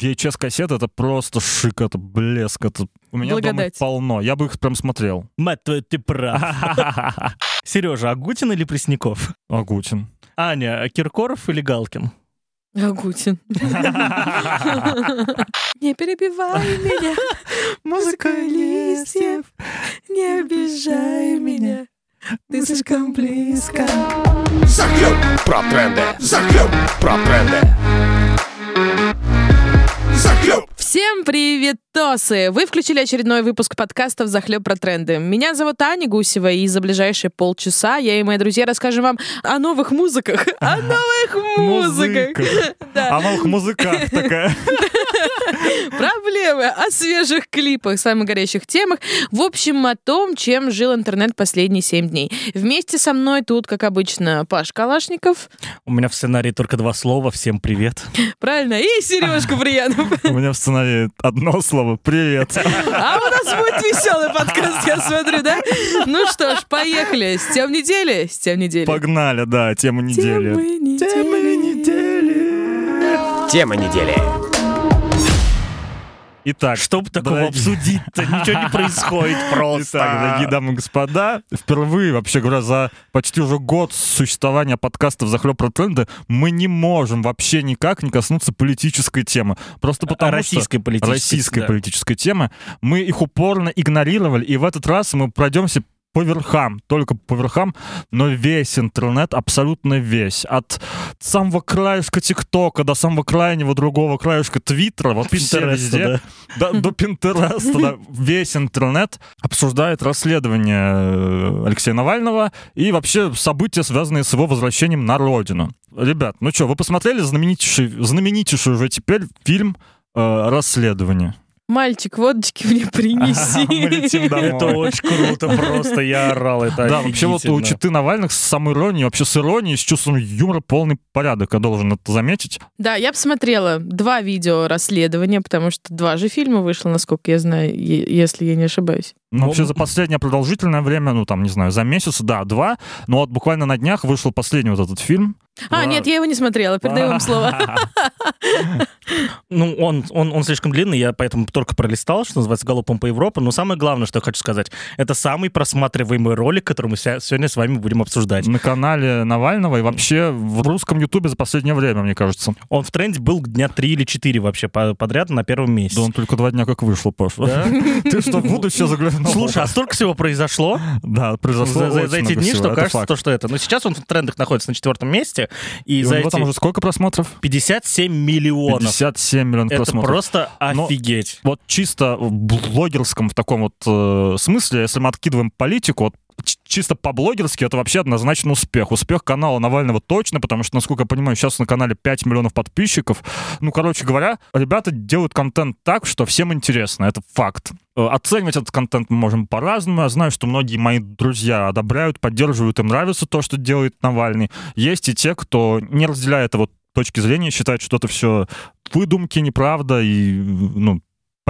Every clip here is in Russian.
VHS-кассеты — это просто шик, это блеск, это... У меня дома их Благодать. полно, я бы их прям смотрел. Мать твою, ты прав. Сережа, Агутин или Пресняков? Агутин. Аня, Киркоров или Галкин? Агутин. Не перебивай меня, музыка листьев, не обижай меня, ты слишком близко. Захлеб про тренды. Захлеб про тренды. Всем привет, Тосы! Вы включили очередной выпуск подкастов «Захлеб про тренды». Меня зовут Аня Гусева, и за ближайшие полчаса я и мои друзья расскажем вам о новых музыках. О новых музыках! О новых музыках такая. Проблемы о свежих клипах, самых горячих темах. В общем, о том, чем жил интернет последние семь дней. Вместе со мной тут, как обычно, Паш Калашников. У меня в сценарии только два слова. Всем привет. Правильно, и Сережка Приянов. У меня в сценарии одно слово «Привет». А у нас будет веселый подкаст, я смотрю, да? Ну что ж, поехали. С тем недели, с тем недели. Погнали, да, тему недели. Темы недели. Тема недели. Итак, Что бы такого дорогие- обсудить-то? Ничего не происходит просто. Итак, дорогие дамы и господа, впервые, вообще говоря, за почти уже год существования подкастов «Захлеб про тренды» мы не можем вообще никак не коснуться политической темы. Просто потому российской что... политической, Российской да. политической темы. Мы их упорно игнорировали, и в этот раз мы пройдемся по верхам, только по верхам, но весь интернет, абсолютно весь, от самого краешка ТикТока до самого крайнего другого краешка Твиттера, вот все везде, да. да, до Пинтереста, да. весь интернет обсуждает расследование э, Алексея Навального и вообще события, связанные с его возвращением на родину. Ребят, ну что, вы посмотрели знаменитейший, знаменитейший уже теперь фильм э, «Расследование»? Мальчик, водочки мне принеси. Это очень круто, просто я орал, это Да, вообще вот у. Читы Навальных с самой иронией, вообще с иронией, с чувством юмора полный порядок, я должен это заметить. Да, я посмотрела два видео расследования, потому что два же фильма вышло, насколько я знаю, если я не ошибаюсь. Ну, Ну, вообще за последнее продолжительное время, ну там, не знаю, за месяц, да, два, но вот буквально на днях вышел последний вот этот фильм. А, Да. нет, я его не смотрела, передаю вам слово. Ну, он, он, он слишком длинный, я поэтому только пролистал, что называется, галопом по Европе. Но самое главное, что я хочу сказать, это самый просматриваемый ролик, который мы сегодня с вами будем обсуждать. На канале Навального и вообще в русском ютубе за последнее время, мне кажется. Он в тренде был дня три или четыре вообще по- подряд на первом месте. Да он только два дня как вышел, Паша. Да? Ты что, в будущее заглянул? Слушай, а столько всего произошло Да, произошло за, за- эти дни, всего, что кажется, факт. то, что это. Но сейчас он в трендах находится на четвертом месте, и, И за у него эти там уже сколько просмотров? 57 миллионов. 57 миллионов Это просмотров. просто Но- офигеть. Вот чисто в блогерском в таком вот э, смысле, если мы откидываем политику, вот чисто по-блогерски это вообще однозначно успех. Успех канала Навального точно, потому что, насколько я понимаю, сейчас на канале 5 миллионов подписчиков. Ну, короче говоря, ребята делают контент так, что всем интересно. Это факт. Э, Оценивать этот контент мы можем по-разному. Я знаю, что многие мои друзья одобряют, поддерживают, им нравится то, что делает Навальный. Есть и те, кто не разделяет его точки зрения, считает, что это все выдумки, неправда, и, ну,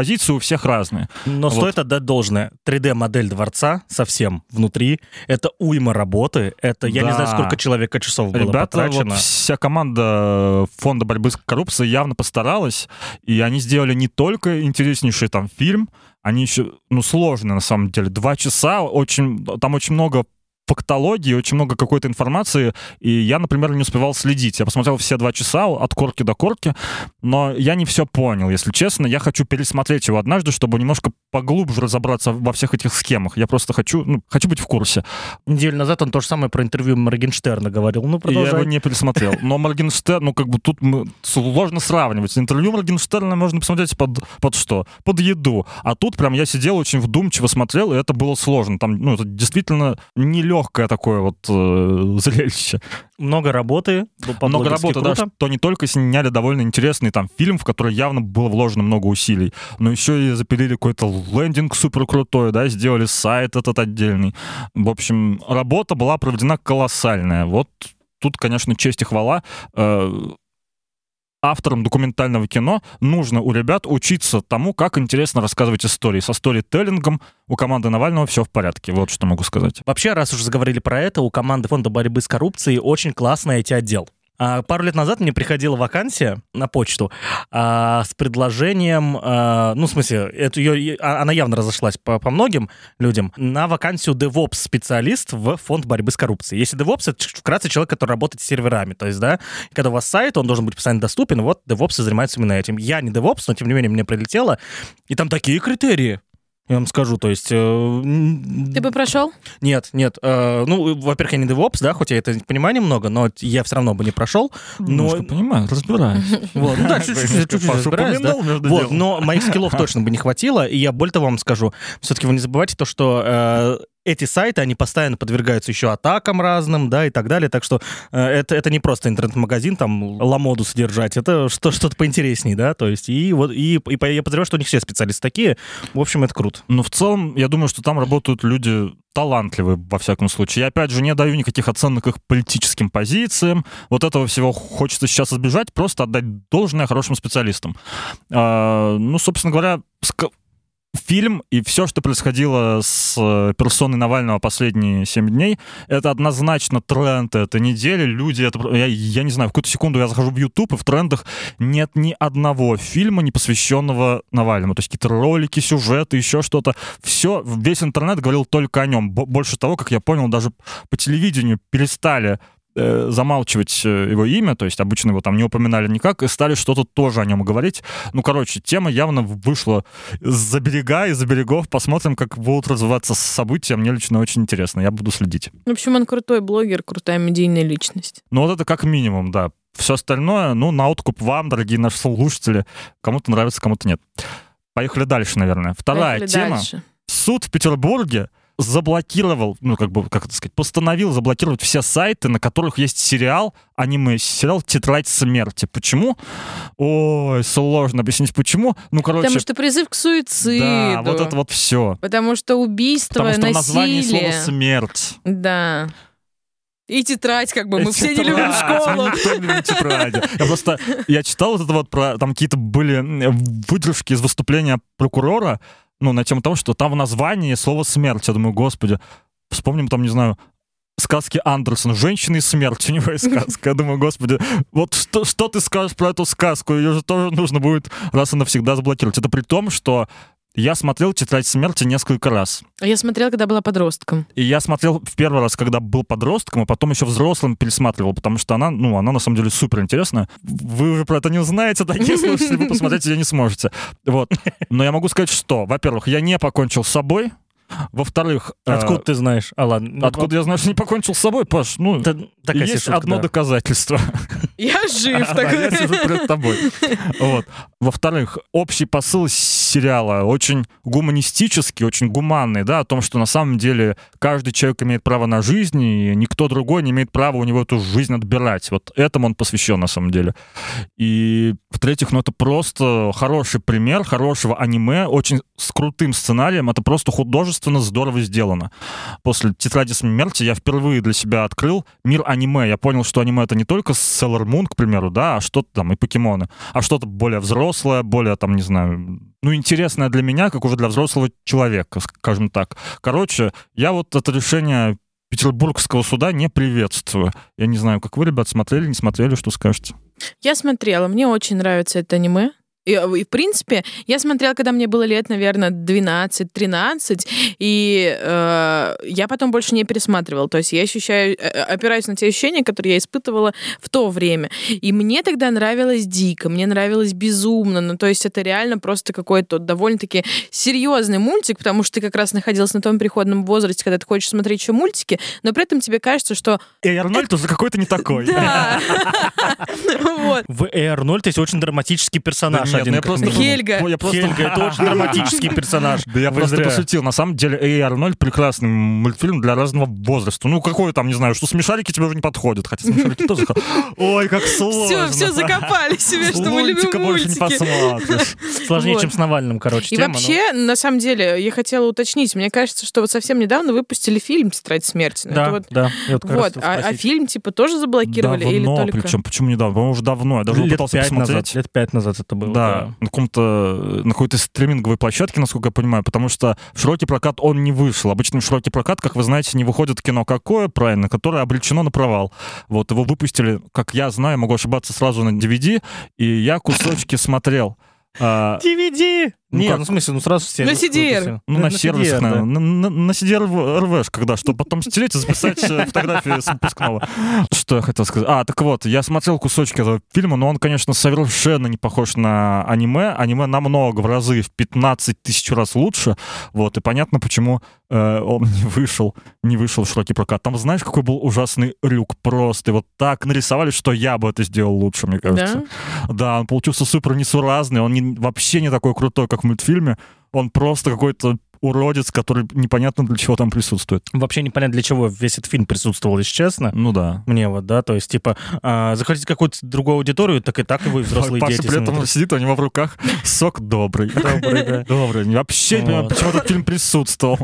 позиции у всех разные. Но Вот. стоит отдать должное. 3D-модель дворца совсем внутри. Это уйма работы. Это я не знаю, сколько человека часов было Ребята, потрачено. вот вся команда фонда борьбы с коррупцией явно постаралась, и они сделали не только интереснейший там фильм, они еще, ну, сложно на самом деле. Два часа, очень, там очень много фактологии, очень много какой-то информации, и я, например, не успевал следить. Я посмотрел все два часа от корки до корки, но я не все понял, если честно. Я хочу пересмотреть его однажды, чтобы немножко поглубже разобраться во всех этих схемах. Я просто хочу, ну, хочу быть в курсе. Неделю назад он то же самое про интервью Моргенштерна говорил. Ну, И Я продолжай. его не пересмотрел. Но Моргенштерн, ну как бы тут сложно сравнивать. Интервью Моргенштерна можно посмотреть под, под что? Под еду. А тут прям я сидел очень вдумчиво смотрел, и это было сложно. Там, ну, это действительно нелегкое такое вот э, зрелище. Много работы. Много работы, да, круто. что не только сняли довольно интересный там фильм, в который явно было вложено много усилий, но еще и запилили какой-то лендинг супер крутой, да, сделали сайт этот отдельный. В общем, работа была проведена колоссальная. Вот тут, конечно, честь и хвала. Э, авторам документального кино нужно у ребят учиться тому, как интересно рассказывать истории. Со сторителлингом у команды Навального все в порядке. Вот что могу сказать. Вообще, раз уж заговорили про это, у команды фонда борьбы с коррупцией очень классный IT-отдел. А, пару лет назад мне приходила вакансия на почту а, с предложением, а, ну, в смысле, это ее, а, она явно разошлась по, по многим людям, на вакансию DevOps-специалист в фонд борьбы с коррупцией. Если DevOps — это вкратце человек, который работает с серверами, то есть, да, когда у вас сайт, он должен быть постоянно доступен, вот DevOps занимается именно этим. Я не DevOps, но, тем не менее, мне прилетело, и там такие критерии. Я вам скажу, то есть... э, Ты бы прошел? Нет, нет. э, ну, во-первых, я не DevOps, да, хоть я это понимаю немного, но я все равно бы не прошел. Но, Немножко понимаю, разбираюсь. вот, ну да, чуть-чуть, разбираюсь, да. упомянул между Вот, но моих скиллов точно бы не хватило, и я более того вам скажу, все-таки вы не забывайте то, что э, эти сайты, они постоянно подвергаются еще атакам разным, да, и так далее, так что э, это, это не просто интернет-магазин, там, ламоду содержать, это что, что-то поинтересней, да, то есть, и вот, и, и я подозреваю, что у них все специалисты такие, в общем, это круто. Но в целом, я думаю, что там работают люди талантливые, во всяком случае. Я, опять же, не даю никаких оценок их политическим позициям. Вот этого всего хочется сейчас избежать, просто отдать должное хорошим специалистам. А, ну, собственно говоря, фильм и все, что происходило с э, персоной Навального последние 7 дней, это однозначно тренд этой недели. Люди, это, я, я не знаю, в какую-то секунду я захожу в YouTube, и в трендах нет ни одного фильма, не посвященного Навальному. То есть какие-то ролики, сюжеты, еще что-то. Все, весь интернет говорил только о нем. Бо- Больше того, как я понял, даже по телевидению перестали замалчивать э, его имя, то есть обычно его там не упоминали никак, и стали что-то тоже о нем говорить. Ну, короче, тема явно вышла за берега и за берегов. Посмотрим, как будут развиваться события. Мне лично очень интересно. Я буду следить. В общем, он крутой блогер, крутая медийная личность. Ну, вот это как минимум, да. Все остальное, ну, на откуп вам, дорогие наши слушатели. Кому-то нравится, кому-то нет. Поехали дальше, наверное. Вторая Поехали тема. дальше. Суд в Петербурге заблокировал, ну, как бы, как это сказать, постановил заблокировать все сайты, на которых есть сериал, аниме, сериал «Тетрадь смерти». Почему? Ой, сложно объяснить, почему. Ну, короче... Потому что призыв к суициду. Да, вот это вот все. Потому что убийство, Потому что в названии насилие. слово «смерть». Да. И тетрадь, как бы, мы Э, все не любим тетрадь, школу. мы никто не любит тетради. Я просто, я читал вот это вот про, там какие-то были выдержки из выступления прокурора, ну, на тему того, что там в названии слово «смерть». Я думаю, господи, вспомним там, не знаю, сказки Андерсона «Женщины и смерть», у него есть сказка. Я думаю, господи, вот что, что ты скажешь про эту сказку? Ее же тоже нужно будет раз и навсегда заблокировать. Это при том, что я смотрел «Тетрадь смерти» несколько раз. Я смотрела, когда была подростком. И я смотрел в первый раз, когда был подростком, а потом еще взрослым пересматривал, потому что она, ну, она на самом деле супер интересная. Вы уже про это не знаете, дорогие слушатели, вы посмотреть ее не сможете. Вот. Но я могу сказать, что, во-первых, я не покончил с собой. Во-вторых, э, Откуда ты знаешь? А ладно. откуда я знаю, что не покончил с собой, Паш? Ну, Это такая есть шутка, одно да. доказательство. Я жив. Я сижу перед тобой. Вот. Во-вторых, общий посыл сериала очень гуманистический, очень гуманный, да, о том, что на самом деле каждый человек имеет право на жизнь, и никто другой не имеет права у него эту жизнь отбирать. Вот этому он посвящен на самом деле. И в-третьих, ну это просто хороший пример хорошего аниме, очень с крутым сценарием. Это просто художественно здорово сделано. После «Тетради смерти» я впервые для себя открыл мир аниме. Я понял, что аниме — это не только Sailor Moon, к примеру, да, а что-то там, и покемоны, а что-то более взрослое, более, там, не знаю, ну, интересное для меня, как уже для взрослого человека, скажем так. Короче, я вот это решение Петербургского суда не приветствую. Я не знаю, как вы, ребят, смотрели, не смотрели, что скажете? Я смотрела, мне очень нравится это аниме. И, э, и, в принципе, я смотрела, когда мне было лет, наверное, 12-13, и э, я потом больше не пересматривала. То есть я ощущаю, э, э, опираюсь на те ощущения, которые я испытывала в то время. И мне тогда нравилось дико, мне нравилось безумно. Ну, то есть это реально просто какой-то довольно-таки серьезный мультик, потому что ты как раз находилась на том переходном возрасте, когда ты хочешь смотреть еще мультики, но при этом тебе кажется, что Эй, Арнольд уже какой-то не такой. да, вот. В AR0 есть очень драматический персонаж нет, один. ну я как просто... Хельга. Я просто... Хельга, это очень драматический персонаж. Да я просто пошутил. На самом деле, Эй Арнольд прекрасный мультфильм для разного возраста. Ну, какой там, не знаю, что смешарики тебе уже не подходят. Хотя смешарики тоже... Ой, как сложно. Все, все закопали себе, что мы любим больше не мультики. Сложнее, чем с Навальным, короче, И вообще, на самом деле, я хотела уточнить. Мне кажется, что вот совсем недавно выпустили фильм «Тетрадь смерти». Ну, Да, вот- да. я вот а, а фильм типа тоже заблокировали или Давно, только... причем, почему недавно? По-моему, уже давно. Я даже лет пытался пять назад, посмотреть. лет пять назад это было. Да, на каком-то на какой-то стриминговой площадке, насколько я понимаю, потому что в широкий прокат он не вышел. Обычно в широкий прокат, как вы знаете, не выходит кино какое, правильно, которое обречено на провал. Вот его выпустили, как я знаю, могу ошибаться сразу на DVD, и я кусочки смотрел. А, DVD! Ну Не, как? ну в смысле, ну сразу все. На CDR. Ну, на, сервисах, CDR, да. наверное. На, на, на CDR РВшках, когда, чтобы потом стереть и записать э, фотографии с выпускного. Что я хотел сказать? А, так вот, я смотрел кусочки этого фильма, но он, конечно, совершенно не похож на аниме. Аниме намного, в разы, в 15 тысяч раз лучше. Вот, и понятно, почему э, он не вышел, не вышел в широкий прокат. Там, знаешь, какой был ужасный рюк просто. И вот так нарисовали, что я бы это сделал лучше, мне кажется. Да, он получился супер несуразный, он не- вообще не такой крутой, как в мультфильме. Он просто какой-то уродец, который непонятно для чего там присутствует. Вообще непонятно, для чего весь этот фильм присутствовал, если честно. Ну да. Мне вот, да, то есть, типа, а, захотите какую-то другую аудиторию, так и так и вы взрослые Паша дети. при этом смотрите. сидит, у него в руках сок добрый. Добрый, да. Добрый. Вообще не понимаю, Вот. почему этот фильм присутствовал.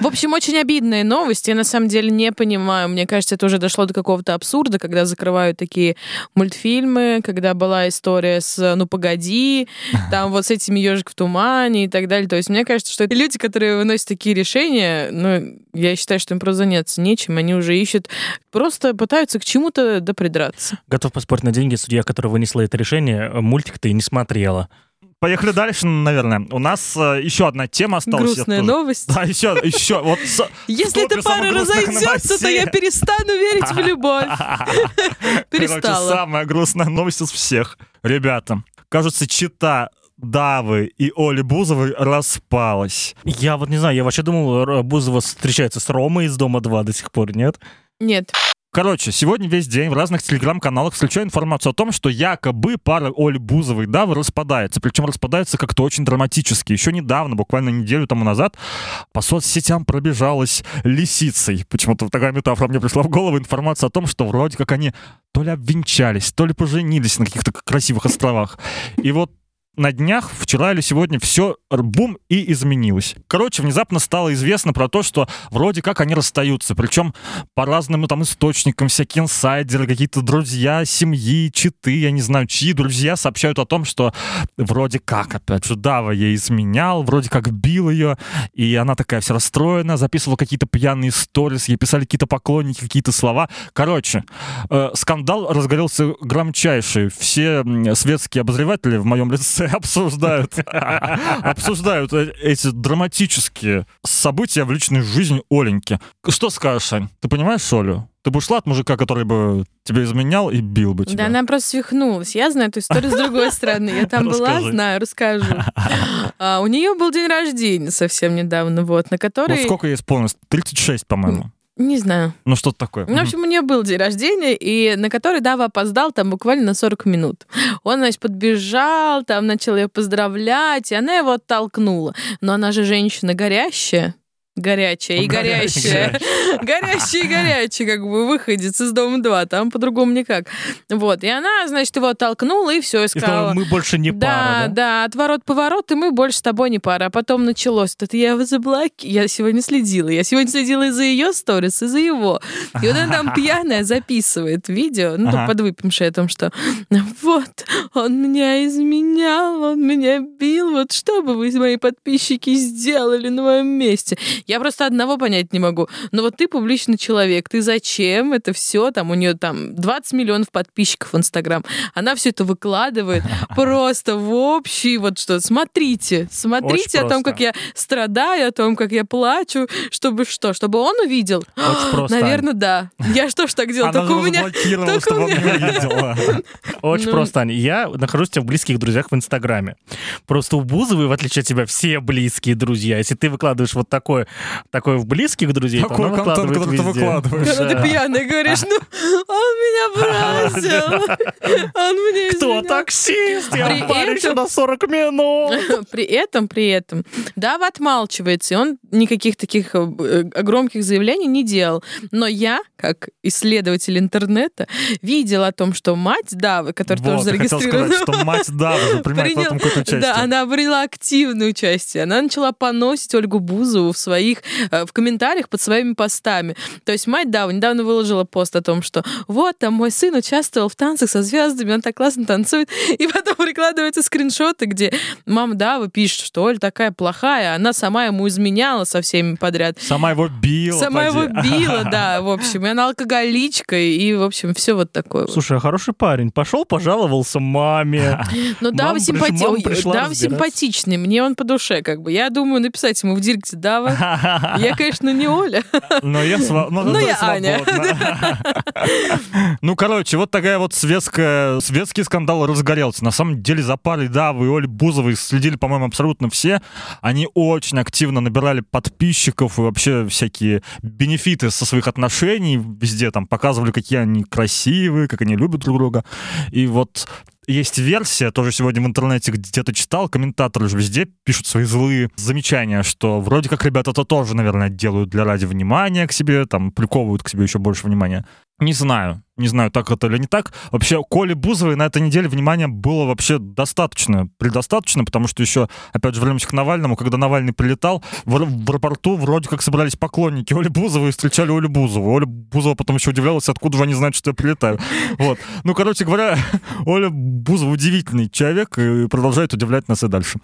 В общем, очень обидные новости. Я на самом деле не понимаю. Мне кажется, это уже дошло до какого-то абсурда, когда закрывают такие мультфильмы, когда была история с «Ну, погоди», там вот с этими «Ежик в тумане» и так далее. То есть мне кажется, что люди, которые выносят такие решения, ну, я считаю, что им просто заняться нечем. Они уже ищут, просто пытаются к чему-то допридраться. Готов поспорить на деньги, судья, которая вынесла это решение, мультик ты не смотрела. Поехали дальше, наверное. У нас э, еще одна тема осталась. Грустная новость. Да, еще, еще. Вот Если эта пара разойдется, то я перестану верить в любовь. Короче, Перестала. самая грустная новость из всех. Ребята, кажется, чита Давы и Оли Бузовой распалась. Я вот не знаю, я вообще думал, Бузова встречается с Ромой из Дома 2 до сих пор, нет? Нет. Короче, сегодня весь день в разных телеграм-каналах встречаю информацию о том, что якобы пара Оли Бузовой и Давы распадается. Причем распадается как-то очень драматически. Еще недавно, буквально неделю тому назад, по соцсетям пробежалась лисицей. Почему-то такая метафора мне пришла в голову. Информация о том, что вроде как они то ли обвенчались, то ли поженились на каких-то красивых островах. И вот на днях, вчера или сегодня, все бум и изменилось. Короче, внезапно стало известно про то, что вроде как они расстаются. Причем по разным там источникам, всякие инсайдеры, какие-то друзья, семьи, читы, я не знаю, чьи друзья сообщают о том, что вроде как, опять же, Дава ей изменял, вроде как бил ее, и она такая вся расстроена, записывала какие-то пьяные сторис, ей писали какие-то поклонники, какие-то слова. Короче, э, скандал разгорелся громчайший. Все светские обозреватели в моем лице обсуждают, обсуждают эти драматические события в личной жизни Оленьки. Что скажешь, Ань? Ты понимаешь Олю? Ты бы ушла от мужика, который бы тебя изменял и бил бы тебя? Да она просто свихнулась. Я знаю эту историю с другой стороны. Я там была, знаю, расскажу. А, У нее был день рождения совсем недавно, вот, на Вот который... сколько ей исполнилось? 36, по-моему. Не знаю. Ну, что-то такое. Ну, в общем, у нее был день рождения, и на который Дава опоздал там буквально на 40 минут. Он, значит, подбежал, там начал ее поздравлять, и она его оттолкнула. Но она же женщина горящая. Горячая и горящая. Горящая и горячая, как бы выходец из дома 2. Там по-другому никак. Вот. И она, значит, его оттолкнула, и все, и сказала, мы больше не пара, да? да, отворот-поворот, и мы больше с тобой не пара. А потом началось. Это я его заблоки... Я сегодня следила. Я сегодня следила и за ее сторис, и за его. И вот она там пьяная записывает видео, ну, Ага. подвыпившая о том, что вот, он меня изменял, он меня бил, вот что бы вы, мои подписчики, сделали на моем месте? Я просто одного понять не могу. Но вот ты публичный человек, ты зачем это все? Там у нее там 20 миллионов подписчиков в Инстаграм. Она все это выкладывает просто в общий, вот что, смотрите, смотрите Очень о том, просто. как я страдаю, о том, как я плачу, чтобы что, чтобы он увидел? Очень просто. Наверное, да. Я что ж так делала? Она Только у меня... заблокировала, только чтобы у он не меня- увидела. Очень Ну. просто, Аня. Я нахожусь у тебя в близких друзьях в Инстаграме. Просто у Бузовой, в отличие от тебя, все близкие друзья. Если ты выкладываешь вот такое, такое в близких друзей, то Такой она контент, выкладывает который ты везде. выкладываешь. Когда ты пьяный говоришь, ну, он меня бросил, он мне Кто изменял». таксист? Я в этом- на 40 минут. При этом, при этом, Дава отмалчивается, и он никаких таких э, э, громких заявлений не делал. Но я, как исследователь интернета, видела о том, что мать Давы, которая Вот, тоже зарегистрирована, сказать, что мать Давы принимает приняла этом какое-то участие. Да, она обрела активное участие. Она начала поносить Ольгу Бузову в своих, э, в комментариях под своими постами. То есть мать, да, недавно выложила пост о том, что вот, там мой сын участвовал в танцах со звездами, он так классно танцует. И потом прикладываются скриншоты, где мама Дава пишет, что Оля такая плохая, она сама ему изменяла со всеми подряд. Сама его била. Сама поди. его била, да, в общем. И она алкоголичка, и, в общем, все вот такое. вот. Слушай, а хороший парень. Пошел, пожаловался маме. Ну, Дава, Мама приш- симпати... мама Ой, пришла Дава разбираться. симпатичный, мне он по душе, как бы. Я думаю написать ему в директе Дава. Я, конечно, не Оля. Но я, сва- ну, Ну, зато я Аня. Ну, короче, вот такая вот светская, светский скандал разгорелся. На самом деле за парой Давы и Оли Бузовой следили, по-моему, абсолютно все. Они очень активно набирали подписчиков и вообще всякие бенефиты со своих отношений везде там показывали, какие они красивые, как они любят друг друга. И вот есть версия, тоже сегодня в интернете где-то читал, комментаторы же везде пишут свои злые замечания, что вроде как ребята это тоже, наверное, делают для ради внимания к себе, там, приковывают к себе еще больше внимания. Не знаю, не знаю, так это или не так. Вообще, Коли Бузовой на этой неделе внимания было вообще достаточно, предостаточно, потому что еще, опять же, вернемся к Навальному, когда Навальный прилетал, в, в аэропорту вроде как собрались поклонники Оли Бузовой и встречали Олю Бузову. Оля Бузова потом еще удивлялась, откуда же они знают, что я прилетаю. Вот. Ну, короче говоря, Оля Бузова удивительный человек и продолжает удивлять нас и дальше.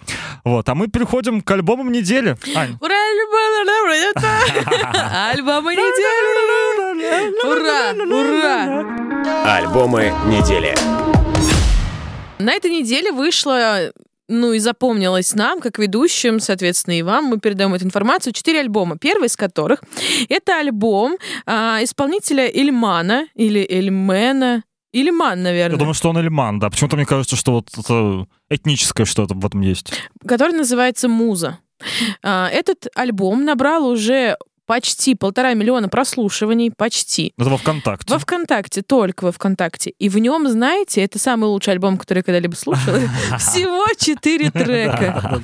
Вот. А мы переходим к альбомам недели. Ура, альбом- Альбомы недели! Ура, ура! Альбомы недели. На этой неделе вышла ну и запомнилось нам, как ведущим, соответственно, и вам, мы передаем эту информацию, четыре альбома. Первый из которых — это альбом а, исполнителя Ильмана, или Эльмена, Ильман, Я наверное, думаю, что он эльман, да. Почему-то мне кажется, что вот это этническое что-то в этом есть. который называется «Муза». А, Этот альбом набрал уже почти полтора миллиона прослушиваний, почти. Это во ВКонтакте. Во ВКонтакте, только во ВКонтакте. И в нем, знаете, это самый лучший альбом, который я когда-либо слушала. Всего четыре трека.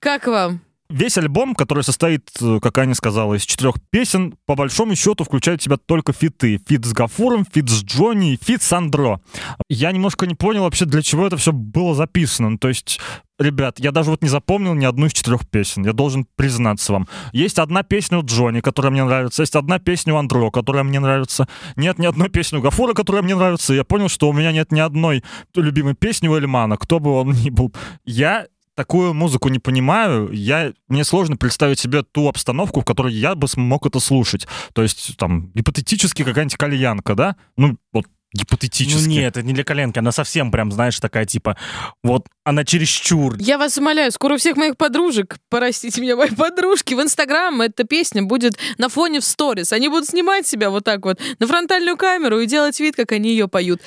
Как вам? Весь альбом, который состоит, э, как Аня сказала, из четырех песен, по большому счету включает в себя только фиты. Фит с Гафуром, фит с Джонни и фит с Андро. Я немножко не понял вообще, для чего это все было записано. Ну, То есть Ребят, я даже вот не запомнил ни одну из четырех песен. Я должен признаться вам. Есть одна песня у Джонни, которая мне нравится. Есть одна песня у Андро, которая мне нравится. Нет ни одной песни у Гафура, которая мне нравится. Я понял, что у меня нет ни одной любимой песни у Эльмана, кто бы он ни был. Я такую музыку не понимаю, я, мне сложно представить себе ту обстановку, в которой я бы смог это слушать. То есть, там, гипотетически какая-нибудь кальянка, да? Ну, вот гипотетически. Ну нет, это не для коленки, она совсем прям, знаешь, такая типа, вот она чересчур. Я вас умоляю, скоро у всех моих подружек, простите меня, мои подружки, в Инстаграм эта песня будет на фоне в сторис. Они будут снимать себя вот так вот на фронтальную камеру и делать вид, как они ее поют.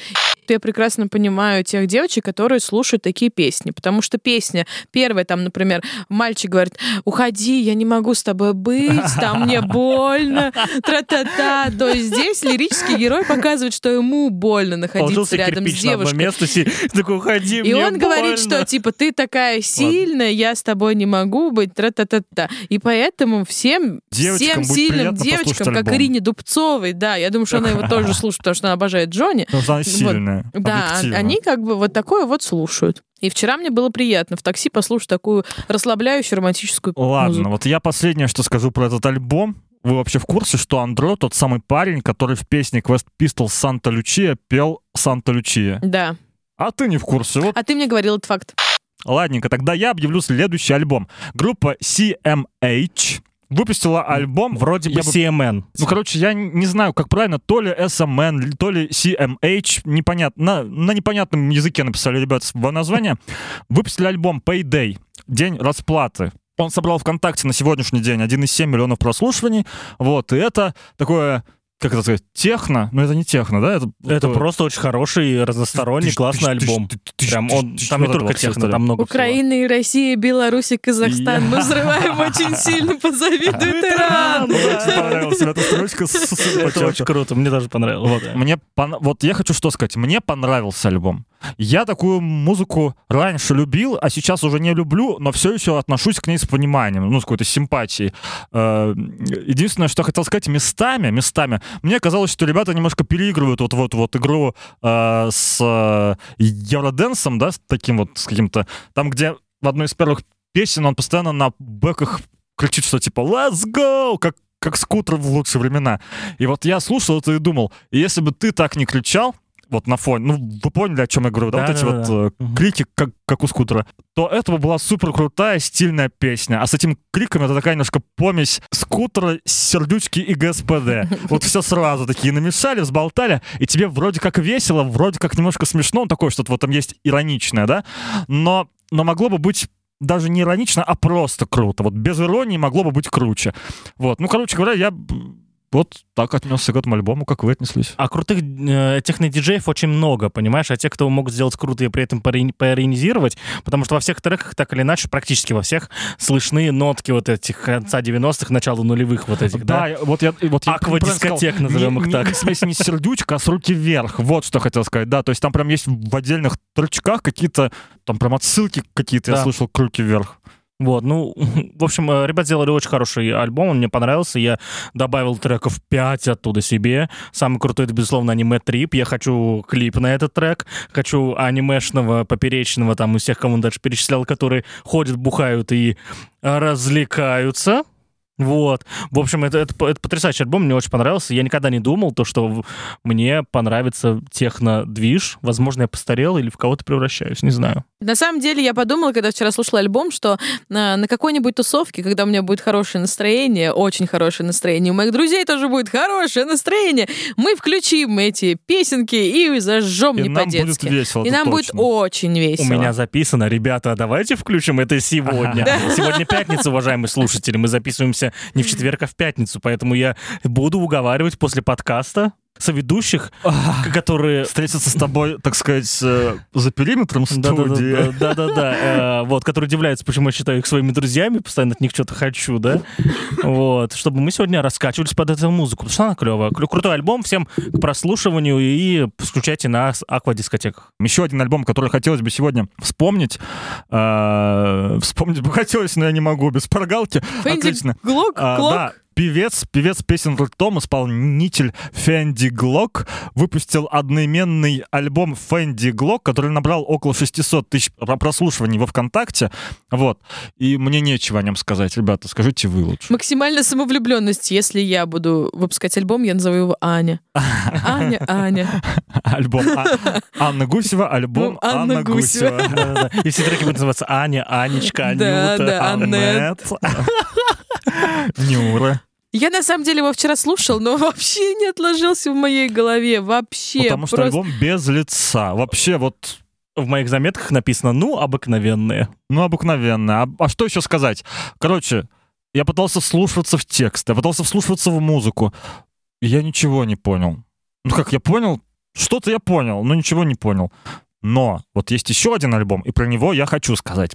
Я прекрасно понимаю тех девочек, которые слушают такие песни, потому что песня первая, там, например, мальчик говорит, уходи, я не могу с тобой быть, там мне больно, тра-та-та. То есть здесь лирический герой показывает, что ему больно находиться рядом с девушкой. место, такой, уходи, И он говорит, больно». что типа ты такая сильная, я с тобой не могу быть, тра-та-та-та. И поэтому всем, Девочкам всем сильным девочкам, как альбом. Ирине Дубцовой, да, я думаю, что она его тоже слушает, потому что она обожает Джонни. Ну, она сильная, Да, объективно. они как бы вот такое вот слушают. И вчера мне было приятно в такси послушать такую расслабляющую романтическую Ладно, музыку. вот я последнее, что скажу про этот альбом. Вы вообще в курсе, что Андро тот самый парень, который в песне Quest Pistols Санта Лючия пел Санта Лючия? Да. А ты не в курсе. Вот А ты мне говорил этот факт. Ладненько, тогда я объявлю следующий альбом. Группа CMH выпустила альбом... Вроде бы CMN. Ну, короче, я не знаю, как правильно, то ли SMN, то ли CMH, непонятно. На, на непонятном языке написали ребята свое название. Выпустили альбом Payday, День расплаты. Он собрал ВКонтакте на сегодняшний день 1,7 миллионов прослушиваний. Вот, и это такое, как это сказать, техно. Ну, это не техно, да? Это, Это просто очень хороший, разносторонний, классный альбом. Прям он, там не только техно, там много. Украина и Россия, Беларусь и Казахстан. Мы взрываем очень сильно, позавидует Иран. Очень понравилась эта строчка. Это очень круто, мне даже понравилось. Мне вот я хочу что сказать. Мне понравился альбом. Я такую музыку раньше любил, а сейчас уже не люблю, но все еще отношусь к ней с пониманием, ну, с какой-то симпатией. Э, единственное, что хотел сказать, местами, местами, мне казалось, что ребята немножко переигрывают вот вот вот игру э, с Евроденсом, да, с таким вот, с каким-то, там, где в одной из первых песен он постоянно на бэках кричит, что типа «Let's go!», как как скутер в лучшие времена. И вот я слушал это и думал, если бы ты так не кричал, вот на фоне, ну, вы поняли, о чем я говорю, да, Да, вот эти да, вот да. э, крики, как, как у скутера, то это бы была супер крутая, стильная песня. А с этим криком это такая немножко помесь скутера, сердючки и ГСПД. Вот все сразу такие намешали, взболтали, и тебе вроде как весело, вроде как немножко смешно, ну, такое что-то вот там есть ироничное, да, но, но могло бы быть даже не иронично, а просто круто. Вот без иронии могло бы быть круче. Вот, ну, короче говоря, я вот так отнесся к этому альбому, как вы отнеслись. А крутых э, техно-диджеев очень много, понимаешь? А те, кто могут сделать круто и при этом поиронизировать, потому что во всех треках так или иначе, практически во всех, слышны нотки вот этих конца 90-х, начала нулевых вот этих, да? я- вот я, вот я Аквадискотек, назовем их не- так. не смесь не сердючка, а с руки вверх. Вот что хотел сказать. Да, то есть там прям есть в отдельных тречках какие-то, там прям отсылки какие-то, я Да. слышал, к руки вверх. Вот, ну, в общем, э, ребят сделали очень хороший альбом, он мне понравился, я добавил треков 5 оттуда себе. Самый крутой, это, безусловно, аниме Трип. Я хочу клип на этот трек, хочу анимешного, поперечного, там, из всех, кому он дальше перечислял, которые ходят, бухают и развлекаются. Вот. В общем, это, это, это потрясающий альбом, мне очень понравился. Я никогда не думал, то, что мне понравится техно-движ. Возможно, я постарел или в кого-то превращаюсь, не знаю. На самом деле, я подумала, когда вчера слушала альбом, что на, на какой-нибудь тусовке, когда у меня будет хорошее настроение, очень хорошее настроение, у моих друзей тоже будет хорошее настроение, мы включим эти песенки и зажжем И не нам будет по-детски. весело. И нам будет очень весело. У меня записано, ребята, давайте включим это сегодня. Сегодня пятница, уважаемые слушатели, мы записываемся не в четверг, а в пятницу, поэтому я буду уговаривать после подкаста соведущих, которые... Встретиться с тобой, так сказать, э, за периметром студии. Да-да-да, э, вот, которые удивляются, почему я считаю их своими друзьями, постоянно от них что-то хочу, да, вот, чтобы мы сегодня раскачивались под эту музыку, потому что она клевая. Крутой альбом, всем к прослушиванию и включайте на аквадискотеках. Еще один альбом, который хотелось бы сегодня вспомнить. Э, Вспомнить бы хотелось, но я не могу без прогалки. Отлично. Глок, да, певец, певец песен ртом, исполнитель Фэнди Глок выпустил одноименный альбом Фэнди Глок, который набрал около 600 тысяч про- прослушиваний во ВКонтакте. Вот. И мне нечего о нем сказать. Ребята, скажите вы лучше. Максимальная самовлюбленность. Если я буду выпускать альбом, я назову его Аня. Аня, Аня. Альбом А- Анна Гусева, альбом Ну, Анна Гусева. И все треки будут называться Аня, Анечка, Анюта. Аннет. Нюра. Я на самом деле его вчера слушал, но вообще не отложился в моей голове. Вообще. Потому что просто- альбом без лица. Вообще вот В моих заметках написано, ну, обыкновенные. Ну, обыкновенно. А, а что еще сказать? Короче, я пытался вслушиваться в текст, я пытался вслушиваться в музыку. Я ничего не понял. Ну как, я понял? Что-то я понял, но ничего не понял. Но вот есть еще один альбом, и про него я хочу сказать.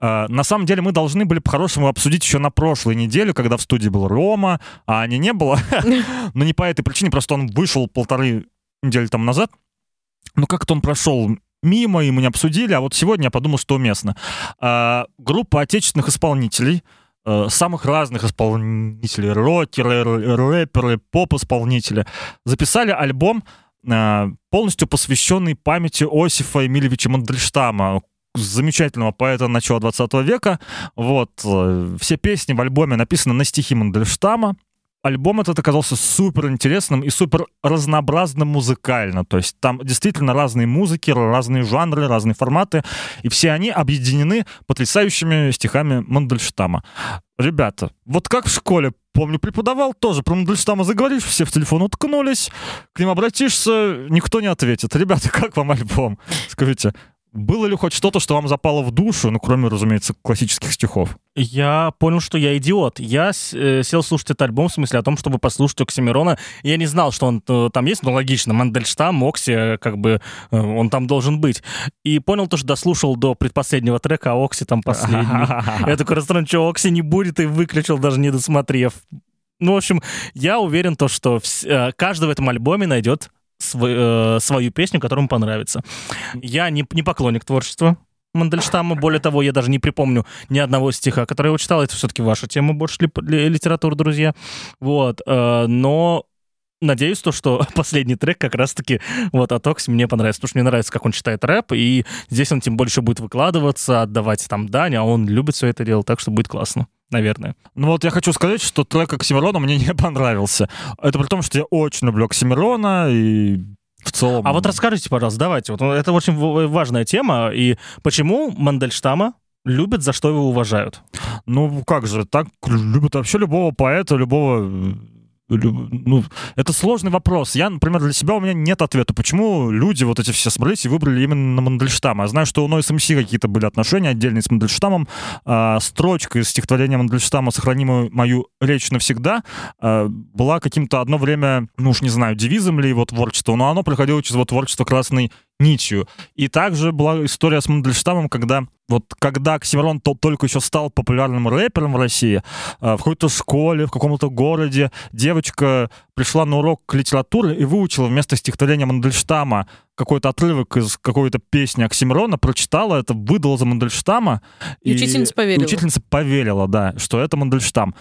Э, на самом деле мы должны были по-хорошему обсудить еще на прошлой неделе, когда в студии был Рома, а Ани не было. Но не по этой причине, просто он вышел полторы недели тому назад. Но как-то он прошел мимо, и мы не обсудили, а вот сегодня я подумал, что уместно. А, группа отечественных исполнителей, э, самых разных исполнителей, рокеры, рэперы, поп-исполнители, записали альбом, э, полностью посвященный памяти Осифа Эмильевича Мандельштама, замечательного поэта начала 20 века. Вот, э, все песни в альбоме написаны на стихи Мандельштама. Альбом этот оказался супер интересным и супер разнообразным музыкально. То есть там действительно разные музыки, разные жанры, разные форматы. И все они объединены потрясающими стихами Мандельштама. Ребята, вот как в школе, помню, преподавал тоже про Мандельштама заговоришь, все в телефон уткнулись, к ним обратишься, никто не ответит. Ребята, как вам альбом? Скажите, было ли хоть что-то, что вам запало в душу, ну, кроме, разумеется, классических стихов? Я понял, что я идиот. Я э, сел слушать этот альбом в смысле о том, чтобы послушать Оксимирона. Я не знал, что он э, там есть, но логично. Мандельштам, Окси, э, как бы он там должен быть. И понял то, что дослушал до предпоследнего трека, а Окси там последний. Я такой расстроен, что Окси не будет, и выключил, даже не досмотрев. Ну, в общем, я уверен, то, что каждый в этом альбоме найдет св- э, свою песню, которая ему понравится. Я не, не поклонник творчества Мандельштама. Более того, я даже не припомню ни одного стиха, который я его читал. Это все-таки ваша тема больше ли, ли- литература, друзья. Вот. э, но надеюсь, то, что последний трек как раз-таки вот от Окси мне понравится, потому что мне нравится, как он читает рэп, и здесь он тем больше будет выкладываться, отдавать там дань, а он любит все это делать, так что будет классно, наверное. Ну вот я хочу сказать, что трек Оксимирона мне не понравился. Это при том, что я очень люблю Оксимирона и в целом... А вот расскажите, пожалуйста, давайте, вот это очень важная тема, и почему Мандельштама любят, за что его уважают? Ну, как же, так любят вообще любого поэта, любого... Ну, это сложный вопрос. Я, например, для себя у меня нет ответа, почему люди вот эти все собрались и выбрали именно Мандельштама. Я знаю, что у Noise MC какие-то были отношения отдельные с Мандельштамом. А, строчка из стихотворения Мандельштама «Сохрани мою, речь навсегда» а, была каким-то одно время, ну уж не знаю, девизом ли его творчества, но оно проходило через его творчество красной нитью. И также была история с Мандельштамом, когда вот когда Оксимирон то- только еще стал популярным рэпером в России, а, в какой-то школе, в каком-то городе девочка пришла на урок литературы и выучила вместо стихотворения Мандельштама какой-то отрывок из какой-то песни Оксимирона, прочитала это, выдала за Мандельштама. И учительница поверила. и учительница поверила, да, что это Мандельштам.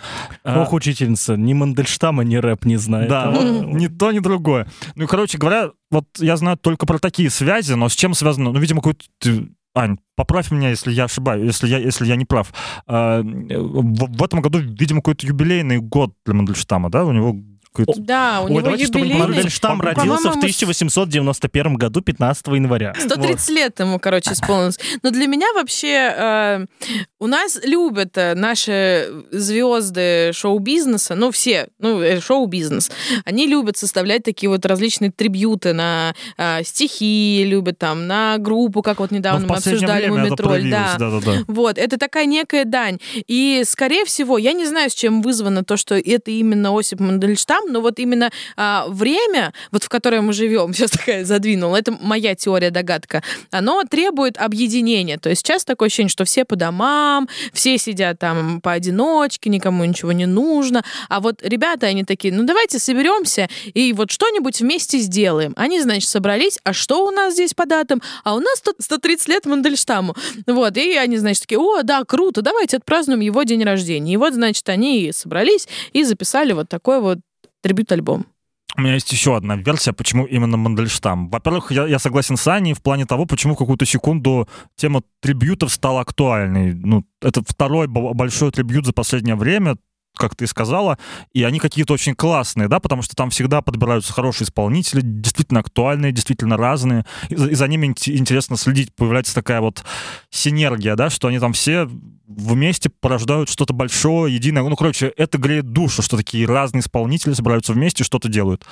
А, Ох, учительница, ни Мандельштама, ни рэп не знает. да, вот ни то, ни другое. Ну и, короче говоря, вот я знаю только про такие связи, но с чем связано? Ну, видимо, какой-то... Ань, поправь меня, если я ошибаюсь, если я, если я не прав. А, в, в этом году, видимо, какой-то юбилейный год для Мандельштама, да? У него какой-то... Да, у Ой, него давайте, чтобы юбилейный. Мандельштам По-моему, родился в мы- 1891 году, 15 января. 130 лет ему, короче, исполнилось. Но для меня вообще э, у нас любят э, наши звезды шоу-бизнеса, ну все, ну э, шоу-бизнес, они любят составлять такие вот различные трибюты на э, стихи, любят там на группу, как вот Ну, недавно в мы обсуждали Мумитроль, да. проявилось, да-да-да. Вот, это такая некая дань. И, скорее всего, я не знаю, с чем вызвано то, что это именно Осип Мандельштам, но вот именно а, время, вот в которое мы живем, сейчас такая задвинула, это моя теория, догадка, оно требует объединения. То есть сейчас такое ощущение, что все по домам, все сидят там поодиночке, никому ничего не нужно. А вот ребята, они такие, ну давайте соберемся и вот что-нибудь вместе сделаем. Они, значит, собрались, а что у нас здесь по датам? А у нас тут 130 лет Мандельштаму. Вот, и они, значит, такие, о, да, круто, давайте отпразднуем его день рождения. И вот, значит, они собрались и записали вот такой вот трибют-альбом. У меня есть еще одна версия, почему именно Мандельштам. Во-первых, я, я согласен с Аней в плане того, почему какую-то секунду тема трибютов стала актуальной. Ну, это второй бо- большой трибют за последнее время, как ты сказала, и они какие-то очень классные, да, потому что там всегда подбираются хорошие исполнители, действительно актуальные, действительно разные, и за, и за ними ин- интересно следить, появляется такая вот синергия, да, что они там все вместе порождают что-то большое, единое. Ну, короче, это греет душу, что такие разные исполнители собираются вместе и что-то делают.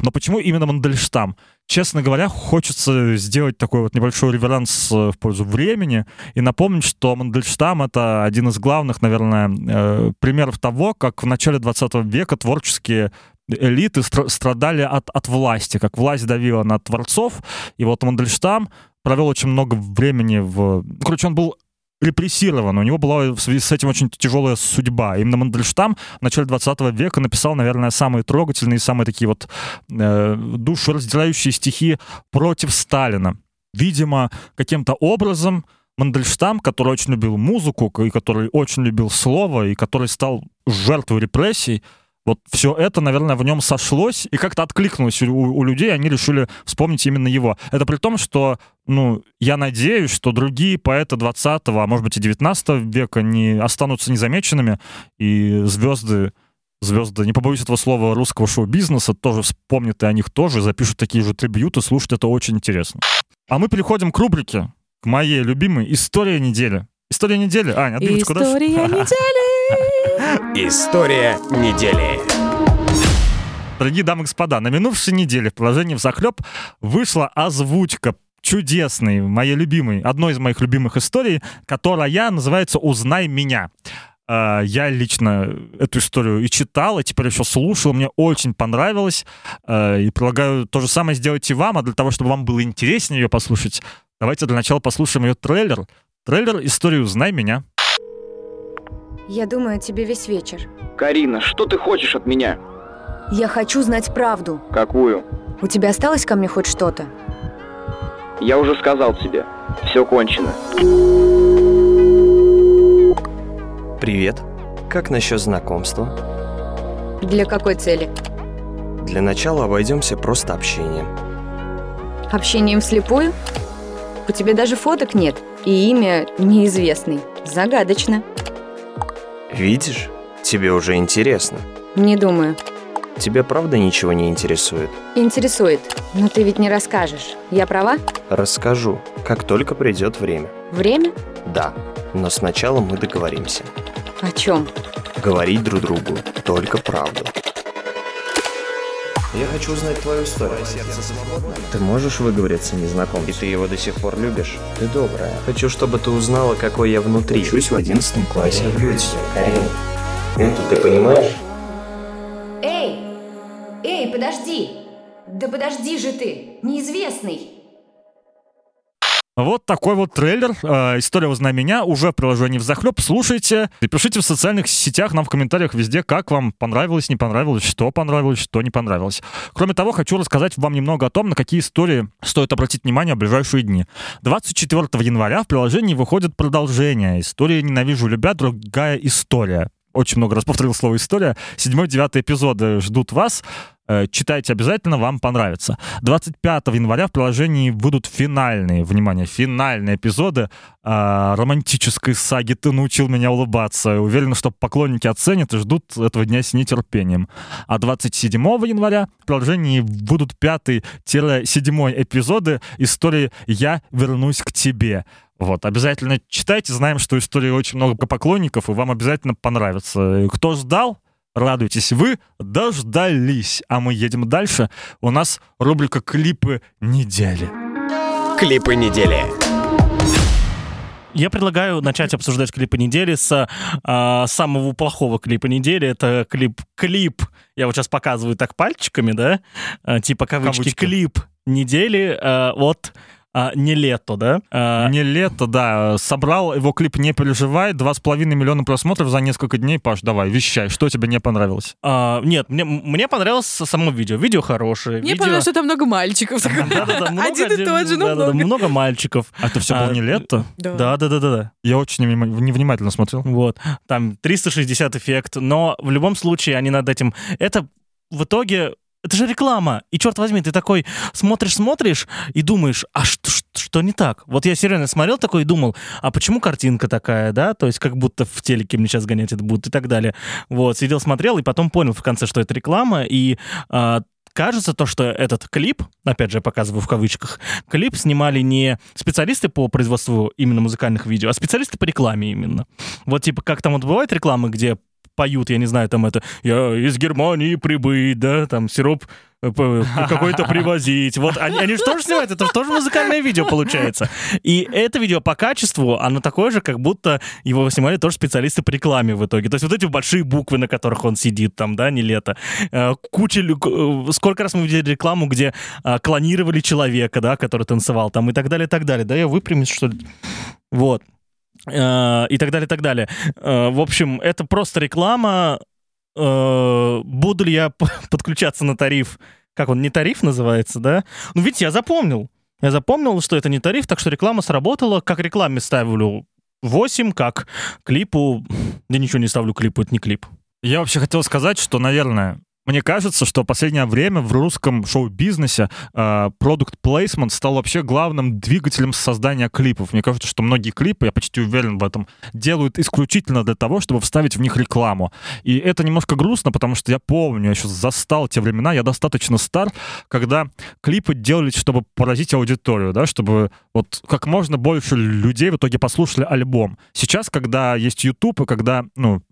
Но почему именно Мандельштам? Честно говоря, хочется сделать такой вот небольшой реверанс э, в пользу времени и напомнить, что Мандельштам — это один из главных, наверное, э, примеров того, как в начале 20 века творческие элиты стра- страдали от, от власти, как власть давила на творцов, и вот Мандельштам провел очень много времени в... Короче, он был репрессирован, у него была в связи с этим очень тяжелая судьба. Именно Мандельштам в начале 20 века написал, наверное, самые трогательные, самые такие вот э, душераздирающие стихи против Сталина. Видимо, каким-то образом Мандельштам, который очень любил музыку, и который очень любил слово, и который стал жертвой репрессий, вот все это, наверное, в нем сошлось и как-то откликнулось у, у людей, они решили вспомнить именно его. Это при том, что, ну, я надеюсь, что другие поэты 20 а может быть и 19 века не останутся незамеченными, и звезды звезды, не побоюсь этого слова, русского шоу-бизнеса, тоже вспомнят и о них тоже, запишут такие же трибьюты, слушать это очень интересно. А мы переходим к рубрике, к моей любимой «История недели». История недели. Аня, отбивочку дашь? История недели. История недели. Дорогие дамы и господа, на минувшей неделе в приложении «Взахлеб» вышла озвучка чудесной, моей любимой, одной из моих любимых историй, которая называется «Узнай меня». А, Я лично эту историю и читал, и теперь еще слушал, мне очень понравилось, А, и предлагаю то же самое сделать и вам, а для того, чтобы вам было интереснее ее послушать, давайте для начала послушаем ее трейлер. Трейлер истории «Узнай меня». Я думаю о тебе весь вечер. Карина, что ты хочешь от меня? Я хочу знать правду. Какую? У тебя осталось ко мне хоть что-то? Я уже сказал тебе, все кончено. Привет. Как насчет знакомства? Для какой цели? Для начала обойдемся просто общением. Общением вслепую? У тебя даже фоток нет, и имя неизвестный. Загадочно. Видишь? Тебе уже интересно. Не думаю. Тебя правда ничего не интересует? Интересует. Но ты ведь не расскажешь. Я права? Расскажу, как только придет время. Время? Да, но сначала мы договоримся. О чем? Говорить друг другу только правду. Я хочу узнать твою историю. Ты можешь выговориться незнакомцу? И ты его до сих пор любишь? Ты добрая. Хочу, чтобы ты узнала, какой я внутри. Учусь в одиннадцатом классе. Люблю тебя, Карин. Это ты понимаешь? Эй! Эй, подожди! Да подожди же ты! Неизвестный! Вот такой вот трейлер. Э, история «Узнай меня» уже в приложении в захлеб. Слушайте и пишите в социальных сетях, нам в комментариях везде, как вам понравилось, не понравилось, что понравилось, что не понравилось. Кроме того, хочу рассказать вам немного о том, на какие истории стоит обратить внимание в ближайшие дни. 24 января в приложении выходит продолжение. История «Ненавижу, любя. Другая история». Очень много раз повторил слово «история». Седьмой, девятый эпизоды ждут вас. Э, Читайте обязательно, вам понравится. 25 января в приложении выйдут финальные, внимание, финальные эпизоды э, романтической саги «Ты научил меня улыбаться». Уверен, что поклонники оценят и ждут этого дня с нетерпением. А 27 января в приложении выйдут пятый-седьмой эпизоды истории «Я вернусь к тебе». Вот, обязательно читайте, знаем, что истории очень много поклонников, и вам обязательно понравится. Кто ждал, радуйтесь, вы дождались. А мы едем дальше. У нас рубрика «Клипы недели». Клипы недели. Я предлагаю начать обсуждать клипы недели с а, самого плохого клипа недели. Это клип клип. Я вот сейчас показываю так пальчиками, да, А, типа кавычки, Кавычки. клип недели а, от а, не лето, да. А, Не лето, да. Собрал его клип «Не переживай». Два с половиной миллиона просмотров за несколько дней. Паш, давай, вещай. Что тебе не понравилось? а, нет, мне, мне понравилось само видео. Видео хорошее. Мне видео... понравилось, что там много мальчиков. Один и тот же, ну много. много мальчиков. А это все А, было не лето? Да. Да, да, да. Я очень невнимательно смотрел. Вот. Там 360 эффект, но в любом случае они над этим... Это в итоге... Это же реклама. И черт возьми, ты такой смотришь-смотришь и думаешь, а что, что, что не так? Вот я серьезно смотрел такой и думал, а почему картинка такая, да? То есть как будто в телеке мне сейчас гонять это будут и так далее. Вот, сидел, смотрел и потом понял в конце, что это реклама. И а, кажется то, что этот клип, опять же, я показываю в кавычках, клип снимали не специалисты по производству именно музыкальных видео, а специалисты по рекламе именно. Вот типа как там вот бывают рекламы, где поют, я не знаю, там это «Я из Германии прибыть», да, там сироп э, какой-то привозить. Вот они, они же тоже снимают, это же тоже музыкальное видео получается. И это видео по качеству, оно такое же, как будто его снимали тоже специалисты по рекламе в итоге. То есть вот эти большие буквы, на которых он сидит, там, да, не лето. Э, Куча, э, сколько раз мы видели рекламу, где а, клонировали человека, да, который танцевал там и так далее, и так далее. Да, я выпрямюсь, что ли? Вот. Э, И так далее, и так далее. Э, В общем, это просто реклама. Э, Буду ли я подключаться на тариф? Как он, не тариф называется, да? Ну, видите, я запомнил. Я запомнил, что это не тариф, так что реклама сработала. Как рекламе ставлю 8, как клипу... Да ничего не ставлю клипу, это не клип. Я вообще хотел сказать, что, наверное, мне кажется, что в последнее время в русском шоу-бизнесе продукт плейсмент стал вообще главным двигателем создания клипов. Мне кажется, что многие клипы, я почти уверен в этом, делают исключительно для того, чтобы вставить в них рекламу. И это немножко грустно, потому что я помню, я еще застал те времена, я достаточно стар, когда клипы делались, чтобы поразить аудиторию, да, чтобы вот как можно больше людей в итоге послушали альбом. Сейчас, когда есть YouTube, и когда, ну,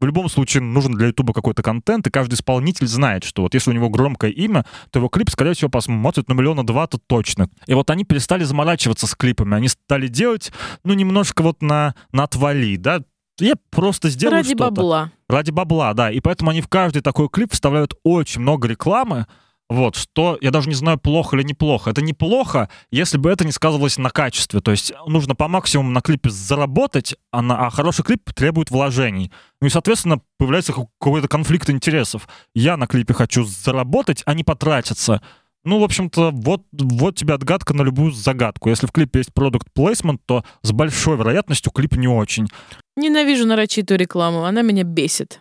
в любом случае нужен для Ютуба какой-то контент, и каждый исполнитель знает, что вот если у него громкое имя, то его клип, скорее всего, посмотрит на миллиона два-то точно. И вот они перестали заморачиваться с клипами, они стали делать, ну, немножко вот на, на отвали, да, я просто сделаю Ради что-то. бабла. Ради бабла, да. И поэтому они в каждый такой клип вставляют очень много рекламы. Вот, что я даже не знаю, плохо или неплохо. Это неплохо, если бы это не сказывалось на качестве. То есть нужно по максимуму на клипе заработать, а, на, а хороший клип требует вложений. Ну и, соответственно, появляется ка- какой-то конфликт интересов. Я на клипе хочу заработать, а не потратиться. Ну, в общем-то, вот, вот тебе отгадка на любую загадку. Если в клипе есть продукт плейсмент, то с большой вероятностью клип не очень. Ненавижу нарочитую рекламу, она меня бесит.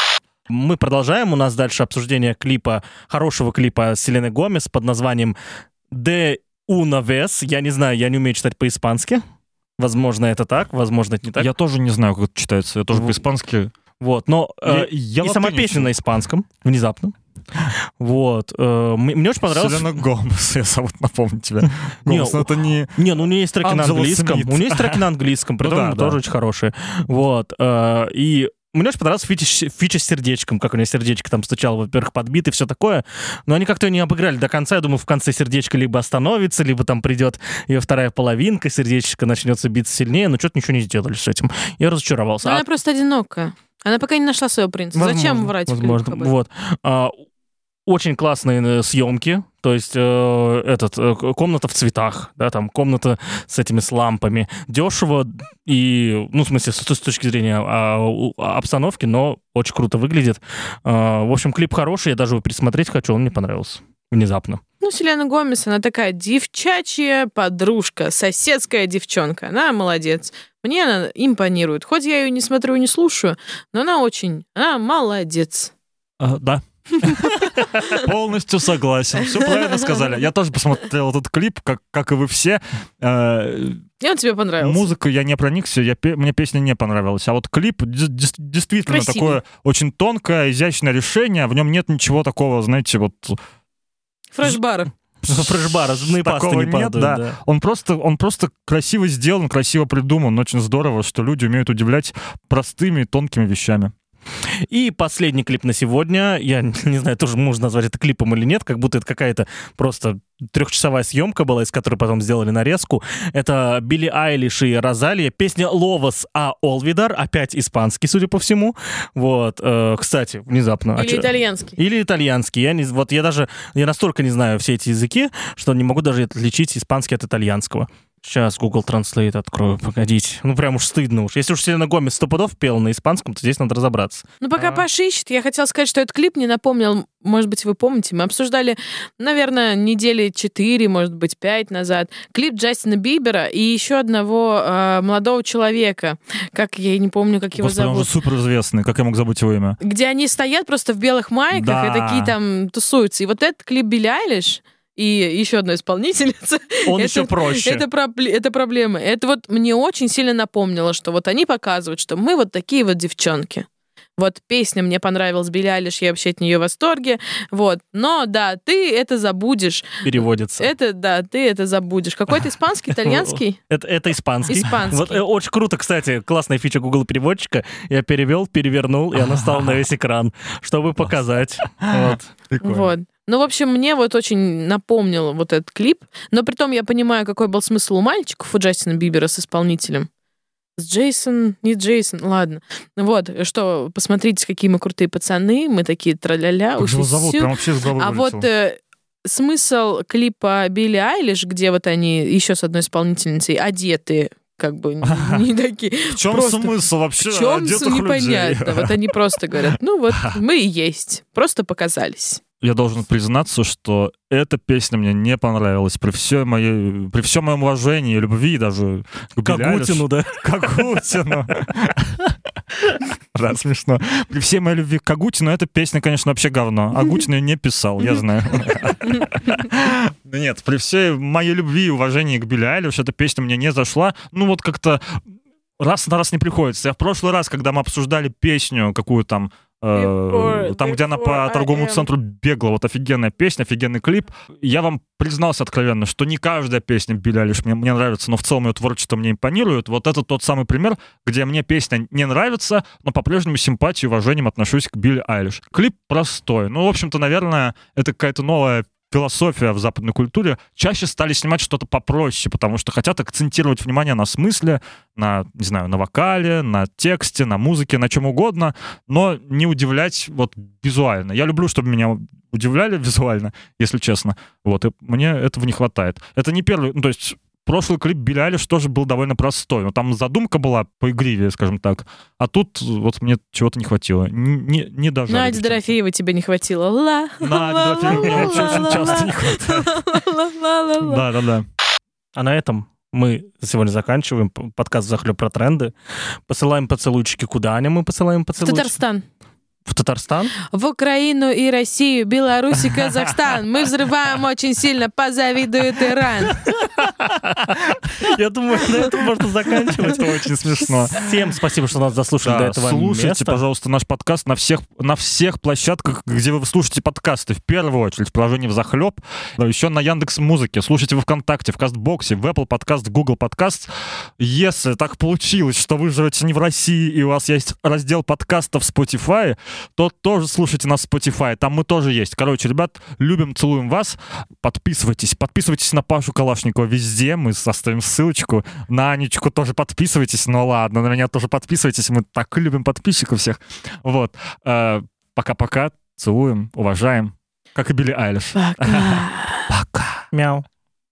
Мы продолжаем. У нас дальше обсуждение клипа, хорошего клипа Селены Гомес под названием «De una vez». Я не знаю, я не умею читать по-испански. Возможно, это так, возможно, это не так. Я тоже не знаю, как это читается. Я тоже по-испански... Вот, но э, Я- я и сама песня на испанском, внезапно. Вот. э, мне очень понравилось... Селена Гомес, я зовут, напомню тебе. Не, Гомес, ну это не... Не, ну у нее есть треки на Анджела английском. Смит. У нее есть треки на английском, при Ну том да, тоже да. очень хорошие. Вот. э, И мне очень понравилась фича, фича с сердечком, как у нее сердечко там стучало, во-первых, подбит и все такое. Но они как-то не обыграли до конца. Я думаю, в конце сердечко либо остановится, либо там придет ее вторая половинка, сердечко начнется биться сильнее, но что-то ничего не сделали с этим. Я разочаровался. Но А она просто одинокая. Она пока не нашла своего принца. Зачем Возможно, врать в Возможно, вот. А, очень классные э, съемки, то есть э, этот э, комната в цветах, да, там комната с этими с лампами, дешево и, ну, в смысле, с, с точки зрения а, у- обстановки, но очень круто выглядит. А, в общем, клип хороший, я даже его пересмотреть хочу, он мне понравился внезапно. Ну, Селена Гомес, она такая девчачья подружка, соседская девчонка. Она молодец. Мне она импонирует. Хоть я ее не смотрю и не слушаю, но она очень... Она молодец. А, Да. Полностью согласен. Все правильно сказали. Я тоже посмотрел этот клип, как, как и вы все. Э, И он тебе понравился. Музыку я не проникся, я, мне песня не понравилась. А вот клип действительно Красивый. такое очень тонкое, изящное решение. В нем нет ничего такого, знаете, вот Фрешбар. Фрешбара, зубные пасты не нет, падают, да. да. Он просто, он просто красиво сделан, красиво придуман. Очень здорово, что люди умеют удивлять простыми и тонкими вещами. И последний клип на сегодня. Я не знаю, тоже можно назвать это клипом или нет, как будто это какая-то просто трехчасовая съемка была, из которой потом сделали нарезку. Это Билли Айлиш и Розалия. Песня «Ловас а Олвидар». Опять испанский, судя по всему. Вот. э, Кстати, внезапно. А Или чё- итальянский. Или итальянский. Я не, вот я даже, я настолько не знаю все эти языки, что не могу даже отличить испанский от итальянского. Сейчас Google Translate открою, погодите. Ну, прям уж стыдно уж. Если уж Селена Гомес сто пудов пела на испанском, то здесь надо разобраться. Ну, пока А. Паша ищет, я хотела сказать, что этот клип мне напомнил, может быть, вы помните, мы обсуждали, наверное, недели четыре, может быть, пять назад, клип Джастина Бибера и еще одного э, молодого человека, как я не помню, как его Господи, он зовут. же супер известный, как я мог забыть его имя? где они стоят просто в белых майках и Да. такие там тусуются. И вот этот клип Билли Айлиш и еще одна исполнительница. Он это- еще проще. Это, это проблема. Это вот мне очень сильно напомнило, что вот они показывают, что мы вот такие вот девчонки. Вот песня мне понравилась, Билли Айлиш, я вообще от нее в восторге. Вот. Но да, ты это забудешь. переводится. Это, да, ты это забудешь. Какой-то испанский, итальянский? Это, это испанский. Испанский. Вот э, очень круто, кстати, классная фича Google переводчика. Я перевел, перевернул, и она стала на весь экран, чтобы показать. Вот. Вот. Ну, в общем, мне вот очень напомнил вот этот клип. Но при том я понимаю, какой был смысл у мальчиков, у Джастина Бибера с исполнителем. С Джейсон, не Джейсон, ладно. Вот, что, посмотрите, какие мы крутые пацаны, мы такие траля-ля. Как его зовут? Прям вообще из головы А вот э, смысл клипа Билли Айлиш, где вот они еще с одной исполнительницей одеты, как бы не, не такие. В чем просто- смысл вообще В чем одетых людей? непонятно. Вот они просто говорят, ну вот мы и есть, просто показались. Я должен признаться, что эта песня мне не понравилась. При, всей моей, при всем моем уважении и любви даже к. Кагутину, да? Кагутину. Да, смешно. При всей моей любви к Кагутину эта песня, конечно, вообще говно. А Гутин ее не писал, я знаю. Нет, при всей моей любви и уважении к Билли Айлиш эта песня мне не зашла. Ну вот как-то раз на раз не приходится. Я в прошлый раз, когда мы обсуждали песню, какую там Before- там, где она по торговому am. центру бегала, вот офигенная песня, офигенный клип. Я вам признался откровенно, что не каждая песня Билли Айлиш мне, мне нравится, но в целом ее творчество мне импонирует. Вот это тот самый пример, где мне песня не нравится, но по-прежнему симпатией и уважением отношусь к Билли Айлиш. Клип простой. Ну, в общем-то, наверное, это какая-то новая философия в западной культуре, чаще стали снимать что-то попроще, потому что хотят акцентировать внимание на смысле, на, не знаю, на вокале, на тексте, на музыке, на чем угодно, но не удивлять вот визуально. Я люблю, чтобы меня удивляли визуально, если честно. Вот, и мне этого не хватает. Это не первый, ну, то есть прошлый клип Билли Айлиш тоже был довольно простой. Но там задумка была поигривее, скажем так. А тут вот мне чего-то не хватило. Не, не даже. Надя Дорофеева тебе не хватило. Ла. Надя Дорофеева мне очень часто не хватает. Да-да-да. А на этом мы сегодня заканчиваем подкаст «Захлеб про тренды». Посылаем поцелуйчики. Куда Аня мы посылаем В поцелуйчики? Татарстан. В Татарстан? В Украину и Россию, Беларусь и Казахстан. Мы взрываем очень сильно, позавидует Иран. Я думаю, на этом можно заканчивать. Это очень смешно. Всем спасибо, что нас заслушали Да, до этого слушайте, места. пожалуйста, наш подкаст на всех, на всех площадках, где вы слушаете подкасты. В первую очередь в приложении «Взахлеб», но еще на Яндекс Музыке. Слушайте в ВКонтакте, в Кастбоксе, в Apple Podcast, в Google Podcast. Если так получилось, что вы живете не в России и у вас есть раздел подкастов в Spotify, то тоже слушайте нас в Spotify. Там мы тоже есть. Короче, ребят, любим, целуем вас. Подписывайтесь. Подписывайтесь на Пашу Калашникова везде. Мы оставим ссылочку. На Анечку тоже подписывайтесь. Ну ладно, на меня тоже подписывайтесь. Мы так любим подписчиков всех. Вот. Э, Пока-пока. Целуем, уважаем. Как и Билли Айлиш. Пока. Пока. Мяу.